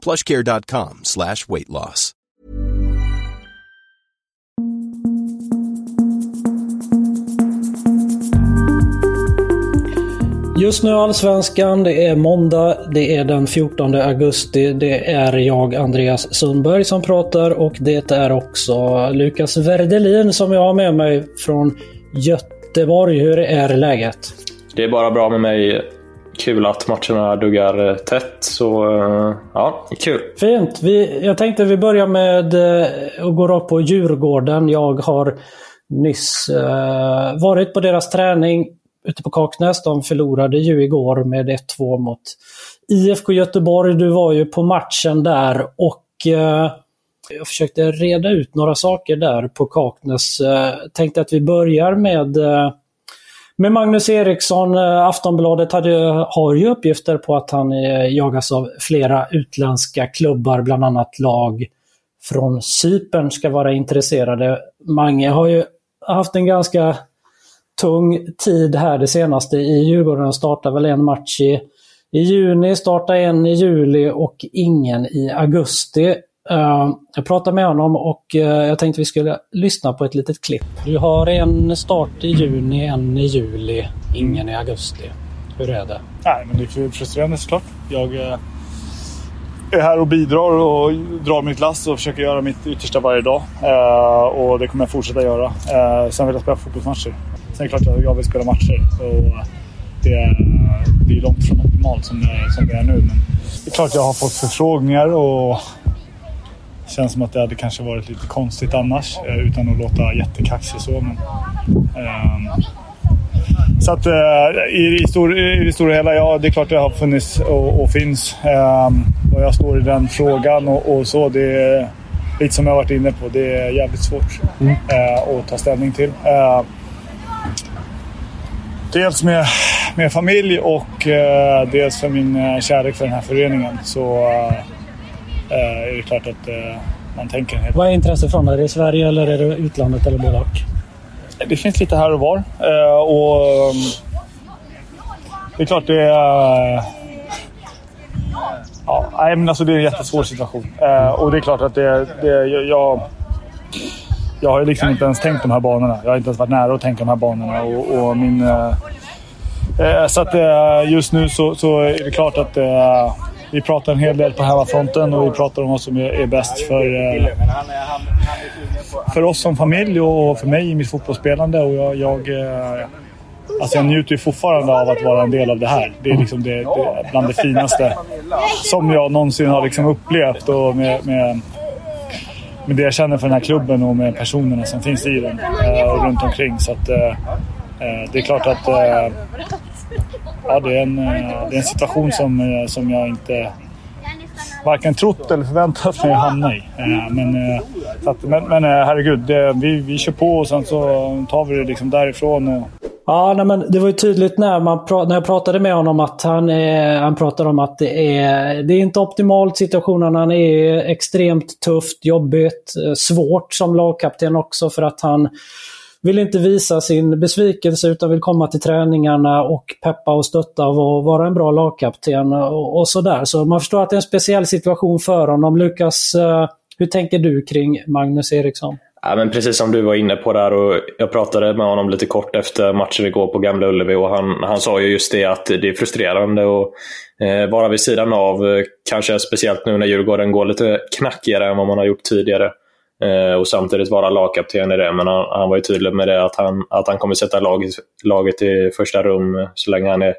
plushcare.com slash weight loss. Just nu Allsvenskan, det är måndag, det är den 14 augusti. Det är jag, Andreas Sundberg, som pratar och det är också Lukas Verdelin som jag har med mig från Göteborg. Hur är läget? Det är bara bra med mig. Kul att matcherna duggar eh, tätt, så eh, ja, kul. Fint. Vi, jag tänkte vi börjar med eh, att gå rakt på Djurgården. Jag har nyss eh, varit på deras träning ute på Kaknäs. De förlorade ju igår med 1-2 mot IFK Göteborg. Du var ju på matchen där och eh, jag försökte reda ut några saker där på Kaknäs. Eh, tänkte att vi börjar med eh, med Magnus Eriksson, eh, Aftonbladet hade, har ju uppgifter på att han eh, jagas av flera utländska klubbar, bland annat lag från Cypern ska vara intresserade. Mange har ju haft en ganska tung tid här det senaste i Djurgården. Startar väl en match i, i juni, startar en i juli och ingen i augusti. Eh, jag pratade med honom och eh, jag tänkte vi skulle lyssna på ett litet klipp. Du har en start i juni, en i juli, ingen i augusti. Hur är det? Nej, men det är frustrerande såklart. Jag eh, är här och bidrar och drar mitt lass och försöker göra mitt yttersta varje dag. och det kommer jag fortsätta göra. sen vill jag spela fotbollsmatcher. Sen är det klart att jag vill spela matcher. Och det, är, det är långt från optimalt som det, som det är nu. Men det är klart att jag har fått förfrågningar och känns som att det hade kanske varit lite konstigt annars eh, utan att låta jättekaxig så. Men, um, så att uh, i, i, stor, i det stora hela, ja det är klart det har funnits och, och finns. Um, och jag står i den frågan och, och, så. Det är lite som jag varit inne på, det är jävligt svårt mm. uh, att ta ställning till. Uh, dels med, med familj och dels för min kärlek för den här föreningen. Så Eh, är det klart att eh, man tänker en hel Vad är intresset från? Är det Sverige eller är det utlandet eller både och? Det finns lite här och var. Eh, och det är klart det är... Ja, men alltså det är en jättesvår situation. Och det är klart att det... det jag, jag har liksom inte ens tänkt de här banorna. Jag har inte ens varit nära att tänka de här banorna. Och, och min, så att just nu så, så, är det klart att vi pratar en hel del på hemmafronten och vi pratar om vad som är, bäst för, eh, för oss som familj och för mig i mitt fotbollsspelande. Och jag, jag, eh, alltså jag njuter ju fortfarande av att vara en del av det här. Det är liksom det, det, bland det finaste som jag någonsin har liksom upplevt. Och med, med, med det jag känner för den här klubben och med personerna som finns i den eh, och runt omkring. Så att, det är klart att ja, det, är en, eh, det är en situation som, eh, som jag inte varken trott eller förväntat mig att hamna i. Eh, men, att, men, men herregud, det, vi, vi kör på och sen så tar vi det liksom därifrån. Och... Ja, nej, men det var ju tydligt när, man, när jag pratade med honom att han, eh, han pratade om att det är, det är inte optimalt situationen. Han är extremt tufft, jobbigt, svårt som lagkapten också för att han vill inte visa sin besvikelse utan vill komma till träningarna och peppa och stötta och vara en bra lagkapten och, och sådär. Så man förstår att det är en speciell situation för honom. Lukas, eh, hur tänker du kring Magnus Eriksson? Ja, men precis som du var inne på där och jag pratade med honom lite kort efter matchen igår på Gamla Ullevi och han, han sa ju just det att det är frustrerande att eh, vara vid sidan av, eh, kanske speciellt nu när Djurgården går lite knackigare än vad man har gjort tidigare. Eh, och samtidigt vara lagkapten i det. Men han, han, var ju tydlig med det att han, att han kommer sätta laget, laget i första rum så länge han är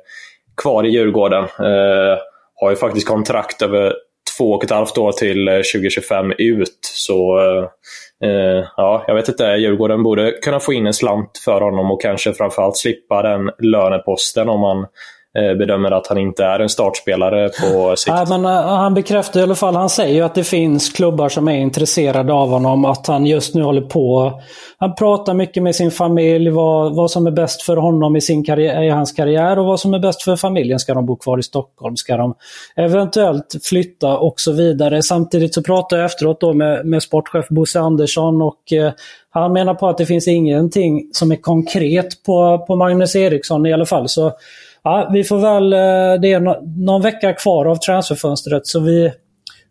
kvar i Djurgården. Eh, har ju faktiskt kontrakt över två och ett halvt år till eh, 2025 ut. Så eh, eh, ja, jag vet inte. Djurgården borde kunna få in en slant för honom och kanske framförallt slippa den löneposten om man bedömer att han inte är en startspelare på sikt. Nej, men eh, han bekräftar i alla fall, han säger ju att det finns klubbar som är intresserade av honom. Att han just nu håller på. Han pratar mycket med sin familj, vad, vad som är bäst för honom i, sin karriär, i hans karriär och vad som är bäst för familjen. Ska de bo kvar i Stockholm? Ska de eventuellt flytta och så vidare? Samtidigt så pratar jag efteråt då med, med sportchef Bosse Andersson och eh, han menar på att det finns ingenting som är konkret på, på Magnus Eriksson i alla fall. Så ja, vi får väl, eh, det är någon vecka kvar av transferfönstret så vi,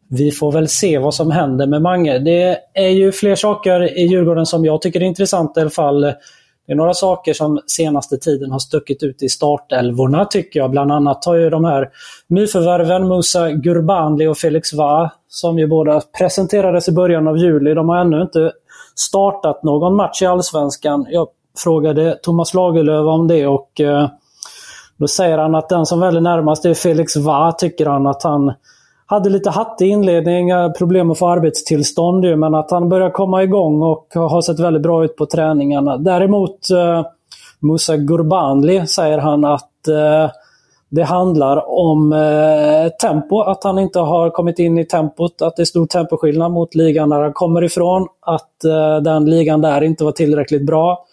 vi får väl se vad som händer med Mange. Det är ju fler saker i Djurgården som jag tycker är intressanta i alla fall. Det är några saker som senaste tiden har stuckit ut i startelvorna tycker jag. Bland annat har ju de här nyförvärven Musa Gurbanli och Felix Va, som ju båda presenterades i början av juli. De har ännu inte startat någon match i Allsvenskan. Jag frågade Thomas Lagerlöf om det och eh, då säger han att den som väljer närmast är Felix Va, tycker han att han hade lite hattig inledning, eh, problem att få arbetstillstånd ju, men att han börjar komma igång och har sett väldigt bra ut på träningarna. Däremot eh, Musa Gurbanli säger han att eh, det handlar om eh, tempo, att han inte har kommit in i tempot, att det är stor temposkillnad mot ligan där han kommer ifrån, att eh, den ligan där inte var tillräckligt bra.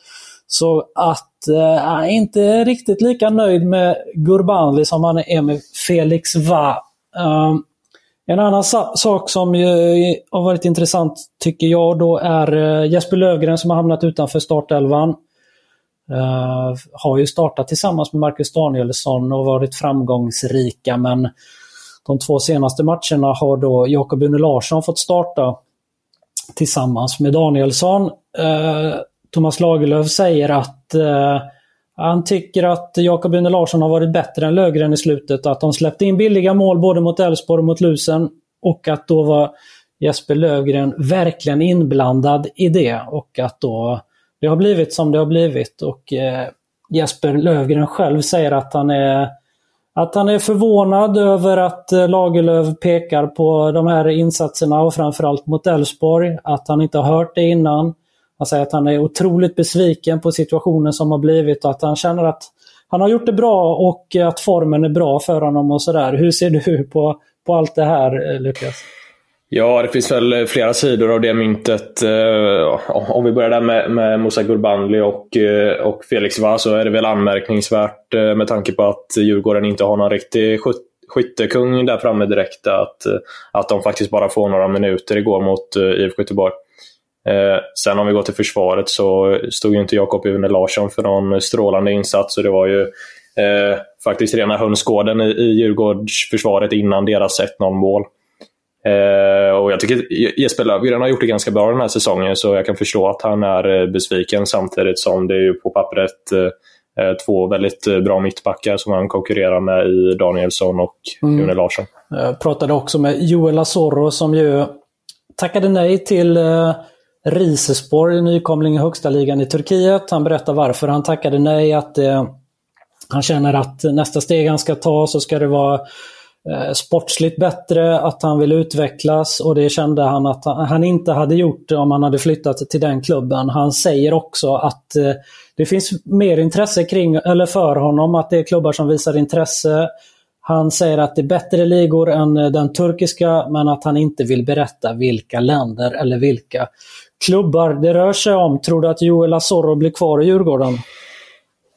Så att eh, är inte riktigt lika nöjd med Gurbanli som han är med Felix Va. Um, en annan sak som har varit intressant tycker jag då är eh, Jesper Lövgren som har hamnat utanför startelvan. Uh, har ju startat tillsammans med Marcus Danielsson och varit framgångsrika men de två senaste matcherna har då Jakob Une Larsson fått starta tillsammans med Danielsson. Uh, Thomas Lagerlöf säger att eh, han tycker att Jakob Une Larsson har varit bättre än Lögren i slutet. Att de släppte in billiga mål både mot Elfsborg och mot Lusen. Och att då var Jesper Lövgren verkligen inblandad i det. Och att då det har blivit som det har blivit. Och eh, Jesper Lövgren själv säger att han är att han är förvånad över att eh, Lagerlöf pekar på de här insatserna och framförallt mot Elfsborg. Att han inte har hört det innan. Han säger att han är otroligt besviken på situationen som har blivit och att han känner att han har gjort det bra och att formen är bra för honom och sådär. Hur ser du på, på allt det här, eh, Lukas? Ja, det finns väl flera sidor av det myntet. Eh, om vi börjar där med, med Musa Gurbanli och, eh, och Felix Va så är det väl anmärkningsvärt med tanke på att Djurgården inte har någon riktig skyttekung där framme direkt. Att, att de faktiskt bara får några minuter igår mot IFK Göteborg. Eh, sen om vi går till försvaret så stod ju inte Jakob Une Larsson för någon strålande insats. Och det var ju eh, faktiskt rena hönsgården i, i Djurgårdsförsvaret innan deras 1-0 mål. Eh, och jag tycker Jesper Löfgren har gjort det ganska bra den här säsongen, så jag kan förstå att han är eh, besviken samtidigt som det är ju på pappret eh, eh, två väldigt eh, bra mittbackar som han konkurrerar med i Danielsson och mm. Une Larsson. Jag pratade också med Joel Asoro som ju tackade nej till Risespor, nykomling i högsta ligan i Turkiet. Han berättar varför han tackade nej. Att eh, han känner att nästa steg han ska ta så ska det vara eh, sportsligt bättre, att han vill utvecklas och det kände han att han inte hade gjort om han hade flyttat till den klubben. Han säger också att eh, det finns mer intresse kring, eller för honom, att det är klubbar som visar intresse. Han säger att det är bättre ligor än den turkiska men att han inte vill berätta vilka länder eller vilka klubbar det rör sig om. Tror du att Joel Asoro blir kvar i Djurgården?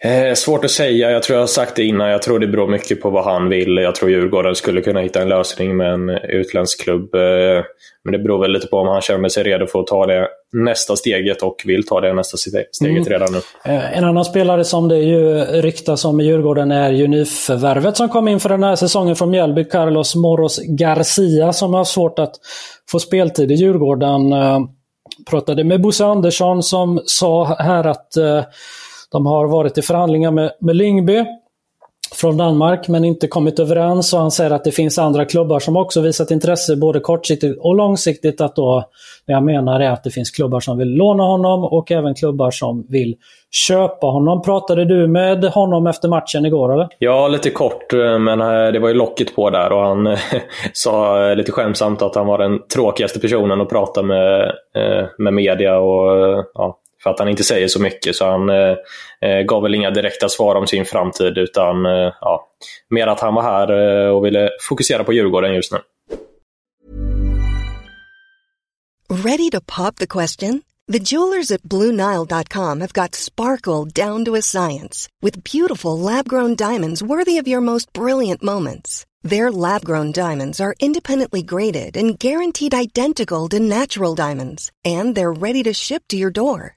Eh, svårt att säga. Jag tror jag har sagt det innan. Jag tror det beror mycket på vad han vill. Jag tror Djurgården skulle kunna hitta en lösning med en utländsk klubb. Eh, men det beror väl lite på om han känner sig redo för att ta det nästa steget och vill ta det nästa steget mm. redan nu. Eh, en annan spelare som det ju ryktas om i Djurgården är ju nyförvärvet som kom in för den här säsongen från Mjällby, Carlos Moros Garcia, som har svårt att få speltid i Djurgården. Pratade med Bosse Andersson som sa här att eh, de har varit i förhandlingar med, med Lyngby från Danmark men inte kommit överens. Och han säger att det finns andra klubbar som också visat intresse både kortsiktigt och långsiktigt. Att då, det jag menar är att det finns klubbar som vill låna honom och även klubbar som vill köpa honom. Pratade du med honom efter matchen igår eller? Ja, lite kort. Eh, men eh, det var ju locket på där och han eh, sa lite skämtsamt att han var den tråkigaste personen att prata med, med media. Och, ja, för att han inte säger så mycket. Så han eh, eh, gav väl inga direkta svar om sin framtid, utan eh, ja, mer att han var här eh, och ville fokusera på Djurgården just nu. Ready to pop the question? The jewelers at BlueNile.com have got sparkle down to a science with beautiful lab-grown diamonds worthy of your most brilliant moments. Their lab grown diamonds are independently graded and guaranteed identical to natural diamonds, and they're ready to ship to your door.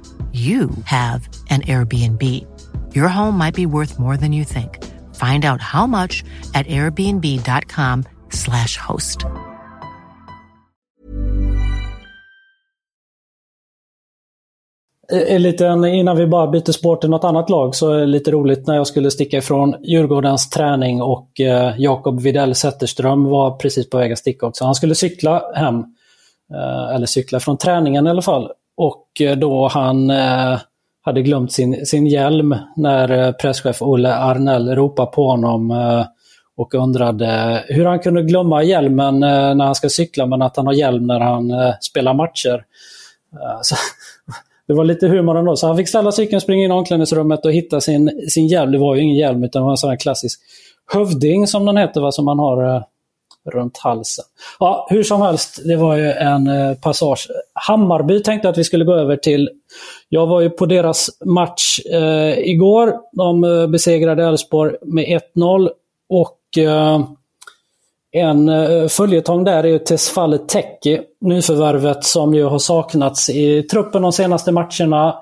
you have an Airbnb. Your home might be worth more than you think. Find out how much at airbnb.com slash host. Eh, en liten, innan vi bara byter sport till något annat lag så är det lite roligt när jag skulle sticka ifrån Djurgårdens träning och eh, Jakob Videll Zetterström var precis på väg att sticka också. Han skulle cykla hem, eh, eller cykla från träningen i alla fall. Och eh, då han eh, hade glömt sin, sin hjälm när eh, presschef Olle Arnell ropade på honom och undrade hur han kunde glömma hjälmen när han ska cykla men att han har hjälm när han spelar matcher. Så, det var lite humor ändå. Så han fick ställa cykeln, springa in i omklädningsrummet och hitta sin, sin hjälm. Det var ju ingen hjälm utan det var en sån här klassisk hövding som den heter, va, som man har runt halsen. Ja, hur som helst, det var ju en eh, passage. Hammarby tänkte att vi skulle gå över till. Jag var ju på deras match eh, igår. De eh, besegrade Elfsborg med 1-0 och eh, en eh, följetong där är ju Tesfalle Tekki, nyförvärvet som ju har saknats i truppen de senaste matcherna.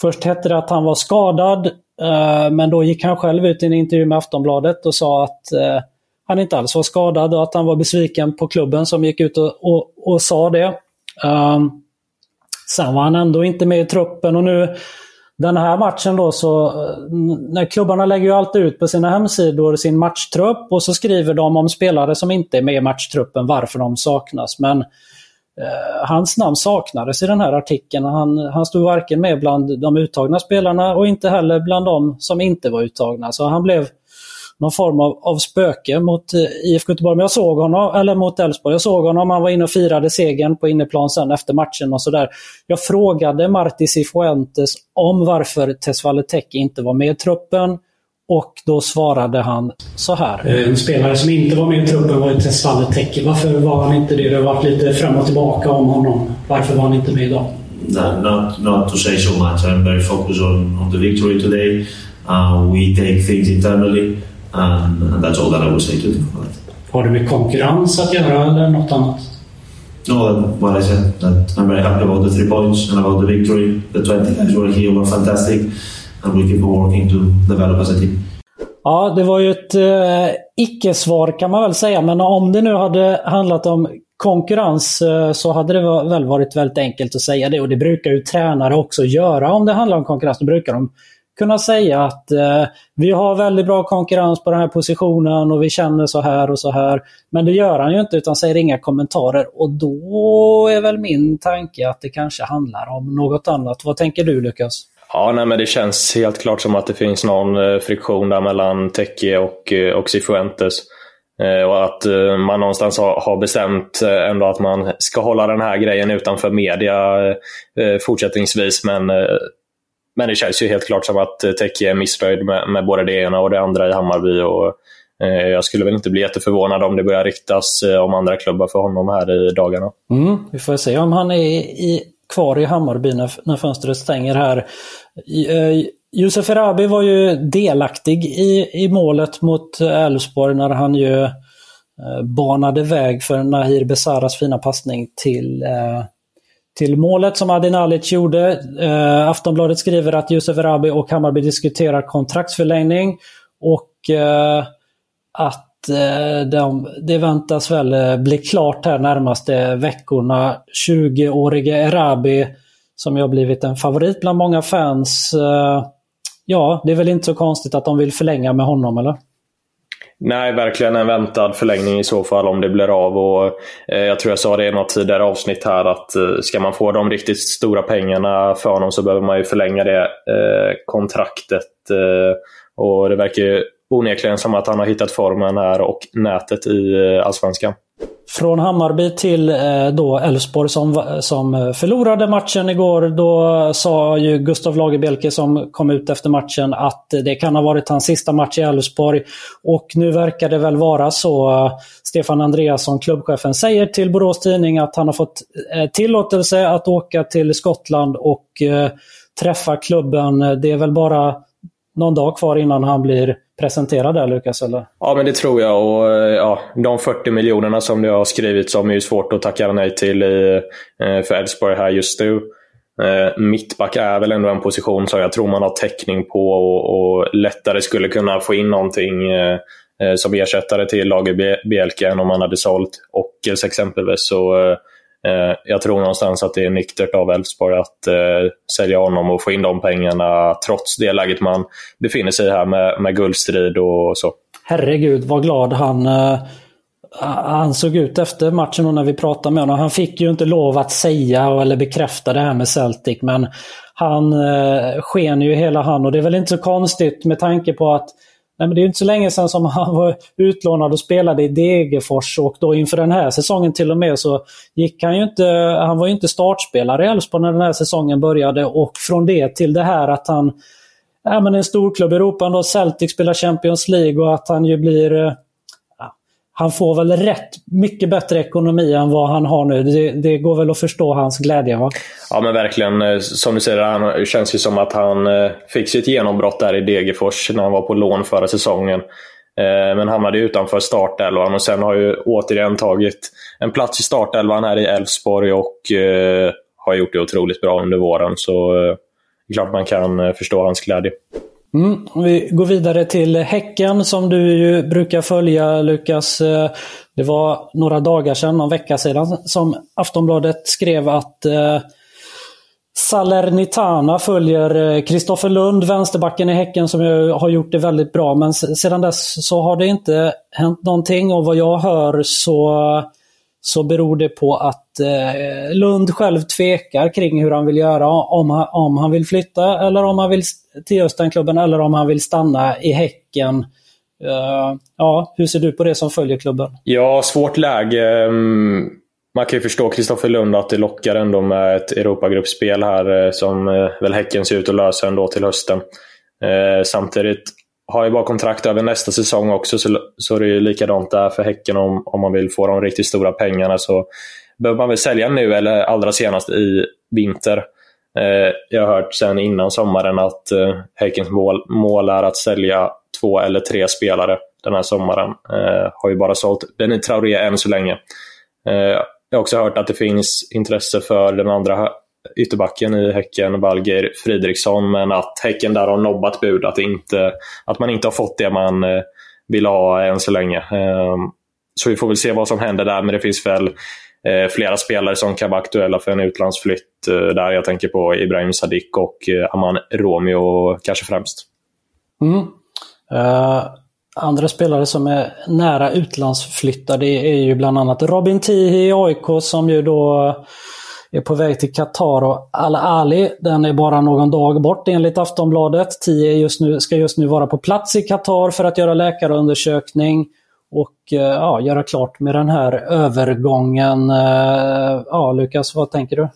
Först hette det att han var skadad, eh, men då gick han själv ut i en intervju med Aftonbladet och sa att eh, han inte alls var skadad och att han var besviken på klubben som gick ut och, och, och sa det. Um, sen var han ändå inte med i truppen och nu den här matchen då så, eh, när klubbarna lägger ju alltid ut på sina hemsidor sin matchtrupp och så skriver de om spelare som inte är med i matchtruppen varför de saknas. Men eh, hans namn saknades i den här artikeln. Han, han stod varken med bland de uttagna spelarna och inte heller bland de som inte var uttagna. Så han blev någon form av, av spöke mot eh, IFK Göteborg. Men jag såg honom, eller mot Elfsborg. Jag såg honom, han var inne och firade segern på inneplan sen efter matchen och sådär. Jag frågade Marti Cifuentes om varför Tesfalle Teki inte var med i truppen. Och då svarade han så här. Eh, en spelare som inte var med i truppen var Tesfalle Teki. Varför var han inte det? Det har varit lite fram och tillbaka om honom. Varför var han inte med idag? No, not, not to say so much. I'm very focused on, on the victory today. Uh, we take things internally. Um, and that's all that I would say to them Har det med konkurrens att göra eller något annat? No, what I said, that I'm very happy about the three points and about the victory. The 20 guys were here were fantastic and we keep on working to develop as a team. Ja, det var ju ett eh, icke-svar kan man väl säga, men om det nu hade handlat om konkurrens eh, så hade det väl varit väldigt enkelt att säga det och det brukar ju tränare också göra om det handlar om konkurrens. Då brukar de kunna säga att eh, vi har väldigt bra konkurrens på den här positionen och vi känner så här och så här. Men det gör han ju inte utan säger inga kommentarer och då är väl min tanke att det kanske handlar om något annat. Vad tänker du Lukas? Ja, nej, men det känns helt klart som att det finns någon eh, friktion där mellan Tecke och, eh, och Cifuentes. Eh, och att eh, man någonstans har bestämt eh, ändå att man ska hålla den här grejen utanför media eh, fortsättningsvis. Men men det känns ju helt klart som att eh, Teki är missnöjd med, med både det ena och det andra i Hammarby. Och, eh, jag skulle väl inte bli jätteförvånad om det börjar riktas eh, om andra klubbar för honom här i dagarna. Mm, vi får se om han är i, kvar i Hammarby när, när fönstret stänger här. Josef Erabi var ju delaktig i, i målet mot Elfsborg när han ju banade väg för Nahir Besaras fina passning till, eh, till målet som Adin Alic gjorde. Eh, Aftonbladet skriver att Josef Erabi och Hammarby diskuterar kontraktsförlängning och eh, att eh, de, det väntas väl eh, bli klart här närmaste veckorna. 20-årige Erabi som ju har blivit en favorit bland många fans eh, ja, det är väl inte så konstigt att de vill förlänga med honom, eller? Nej, verkligen en väntad förlängning i så fall om det blir av. Och, eh, jag tror jag sa det i något tidigare avsnitt här att eh, ska man få de riktigt stora pengarna för honom så behöver man ju förlänga det eh, kontraktet. Eh, och Det verkar ju onekligen som att han har hittat formen här och nätet i eh, Allsvenskan. Från Hammarby till eh, då Elfsborg som, som eh, förlorade matchen igår. Då sa ju Gustav Lagerbielke som kom ut efter matchen att det kan ha varit hans sista match i Elfsborg. Och nu verkar det väl vara så. Eh, Stefan Andreasson, klubbchefen, säger till Borås Tidning att han har fått tillåtelse att åka till Skottland och träffa klubben. Det är väl bara någon dag kvar innan han blir presentera där, Lukas? Eller? Ja, men det tror jag. Och, eh, ja, de 40 miljonerna som det har skrivits om är ju svårt att tacka nej till i, eh, för Elfsborg här just nu. Eh, mittback är väl ändå en position som jag tror man har täckning på och, och lättare skulle kunna få in någonting som ersättare till Lager Bielke än om man hade sålt Ockels exempelvis. Så, Eh, jag tror någonstans att det är nyktert av Elfsborg att eh, sälja honom och få in de pengarna trots det läget man befinner sig i här med, med guldstrid och så. Herregud vad glad han, eh, han såg ut efter matchen och när vi pratade med honom. Han fick ju inte lov att säga eller bekräfta det här med Celtic men han eh, sken ju hela han och det är väl inte så konstigt med tanke på att Nej, men det är inte så länge sedan som han var utlånad och spelade i Degerfors och då inför den här säsongen till och med så gick han ju inte, han var ju inte startspelare i Elfsborg när den här säsongen började och från det till det här att han ja, men en storklubb i Europa, då Celtic spelar Champions League och att han ju blir eh, han får väl rätt mycket bättre ekonomi än vad han har nu. Det, det, går väl att förstå hans glädje va? Ja men verkligen. Eh, som du säger, det känns ju som att han eh, fick sitt genombrott där i Degerfors när han var på lån förra säsongen. Eh, men hamnade utanför startelvan och sen har ju återigen tagit en plats i startelvan här i Elfsborg och har gjort det otroligt bra under våren. Så det är klart man kan förstå hans glädje. Mm. Vi går vidare till Häcken som du ju brukar följa Lukas. Eh, det var några dagar sedan, någon vecka sedan, som Aftonbladet skrev att eh, Salernitana följer eh, Kristoffer Lund, vänsterbacken i Häcken som har gjort det väldigt bra. Men sedan dess så har det inte hänt någonting och vad jag hör så så beror det på att eh, Lund själv tvekar kring hur han vill göra. Om han, om han vill flytta eller om han vill till Östernklubben eller om han vill stanna i Häcken. Uh, ja, hur ser du på det som följer klubben? Ja, svårt läge. Mm, man kan ju förstå Kristoffer Lund att det lockar ändå med ett Europagruppspel här eh, som eh, väl Häcken ser ut att lösa ändå till hösten. Samtidigt har ju bara kontrakt över nästa säsong också, så, så det är likadant där för Häcken om, om man vill få de riktigt stora pengarna. Så behöver man väl sälja nu eller allra senast i vinter. Eh, jag har hört sedan innan sommaren att eh, Häckens mål, mål är att sälja två eller tre spelare den här sommaren. Eh, har ju bara sålt Benny Traoré än så länge. Eh, jag har också hört att det finns intresse för den andra ytterbacken i Häcken, Valgeir Fridriksson, men att Häcken där har nobbat bud, att, inte, att man inte har fått det man eh, vill ha än så länge. Ehm, så vi får väl se vad som händer där, men det finns väl eh, flera spelare som kan vara aktuella för en utlandsflytt eh, där. Jag tänker på Ibrahim Sadiq och Aman Romeo kanske främst. Mm. Uh, andra spelare som är nära utlandsflyttade är ju bland annat Robin Tihi i AIK som ju då är på väg till Qatar och Al-Ali, den är bara någon dag bort enligt Aftonbladet. Tio just nu, ska just nu vara på plats i Qatar för att göra läkarundersökning och eh, ja, göra klart med den här övergången. Eh, ja, Lukas, vad tänker du?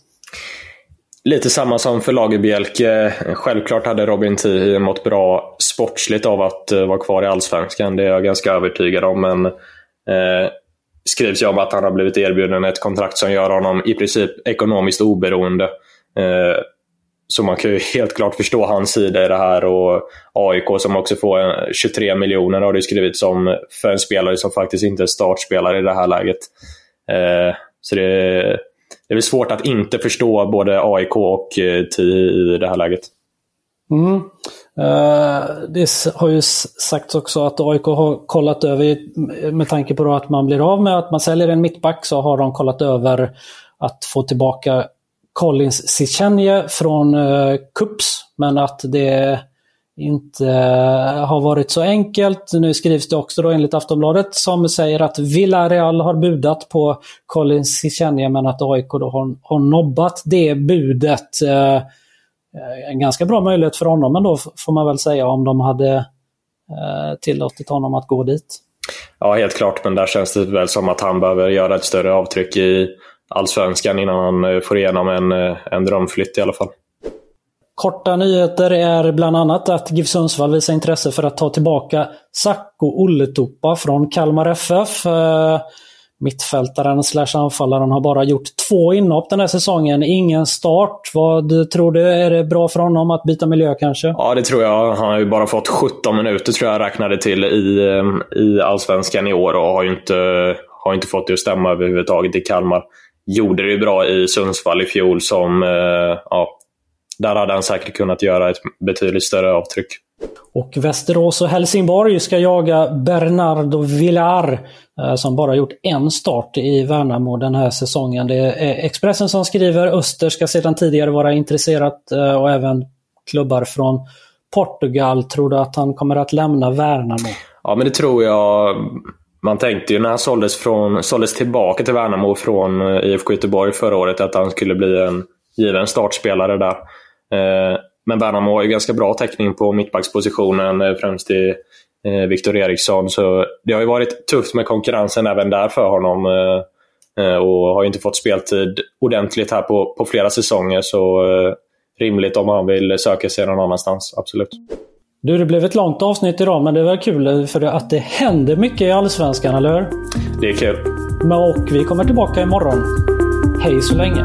Lite samma som för Lagerbielke. Självklart hade Robin Tihi mått bra sportsligt av att eh, vara kvar i Allsvenskan. Det är jag ganska övertygad om. Men skrivs ju om att han har blivit erbjuden ett kontrakt som gör honom i princip ekonomiskt oberoende. Eh, så man kan ju helt klart förstå hans sida i det här. Och AIK som också får 23 miljoner har det skrivits om för en spelare som faktiskt inte är startspelare i det här läget. Eh, så det, det är väl svårt att inte förstå både AIK och eh, TI i det här läget. Mm. Eh, det har ju sagts också att AIK har kollat över, med tanke på att man blir av med att man säljer en mittback, så har de kollat över att få tillbaka Collins Sichenje från eh, Kups. Men att det inte eh, har varit så enkelt. Nu skrivs det också då enligt Aftonbladet som säger att Villarreal har budat på Collins Sichenje men att AIK då har, har nobbat det budet. Eh, en ganska bra möjlighet för honom ändå får man väl säga om de hade eh, tillåtit honom att gå dit. Ja, helt klart. Men där känns det väl som att han behöver göra ett större avtryck i allsvenskan innan han eh, får igenom en, en drömflytt i alla fall. Korta nyheter är bland annat att GIF Sundsvall visar intresse för att ta tillbaka Sacco Olletupa från Kalmar FF. Mittfältaren slash anfallaren har bara gjort två inhopp den här säsongen. Ingen start. Vad tror du? Är det bra för honom att byta miljö kanske? Ja, det tror jag. Han har ju bara fått 17 minuter tror jag räknade till i, eh, i Allsvenskan i år och har ju inte, har inte fått det att stämma överhuvudtaget i Kalmar. Gjorde det ju bra i Sundsvall i fjol som, eh, ja, där hade han säkert kunnat göra ett betydligt större avtryck. Och Västerås och Helsingborg ska jaga Bernardo Villar Eh, som bara gjort en start i Värnamo den här säsongen. Det är Expressen som skriver. Öster ska sedan tidigare vara intresserat eh, och även klubbar från Portugal. Tror du att han kommer att lämna Värnamo? Ja, men det tror jag. Man tänkte ju när han såldes, från, såldes tillbaka till Värnamo från eh, IFK Göteborg förra året att han skulle bli en given startspelare där. Men Värnamo har ju ganska bra täckning på mittbackspositionen, främst i eh, Viktor Eriksson. Så det har ju varit tufft med konkurrensen även där för honom. Eh, eh och har ju inte fått speltid ordentligt här på, på flera säsonger. Så eh, rimligt om han vill söka sig någon annanstans, absolut. Du, det blev ett långt avsnitt idag, men det var kul för att det händer mycket i Allsvenskan, eller hur? Det är kul. Och vi kommer tillbaka imorgon. Hej så länge!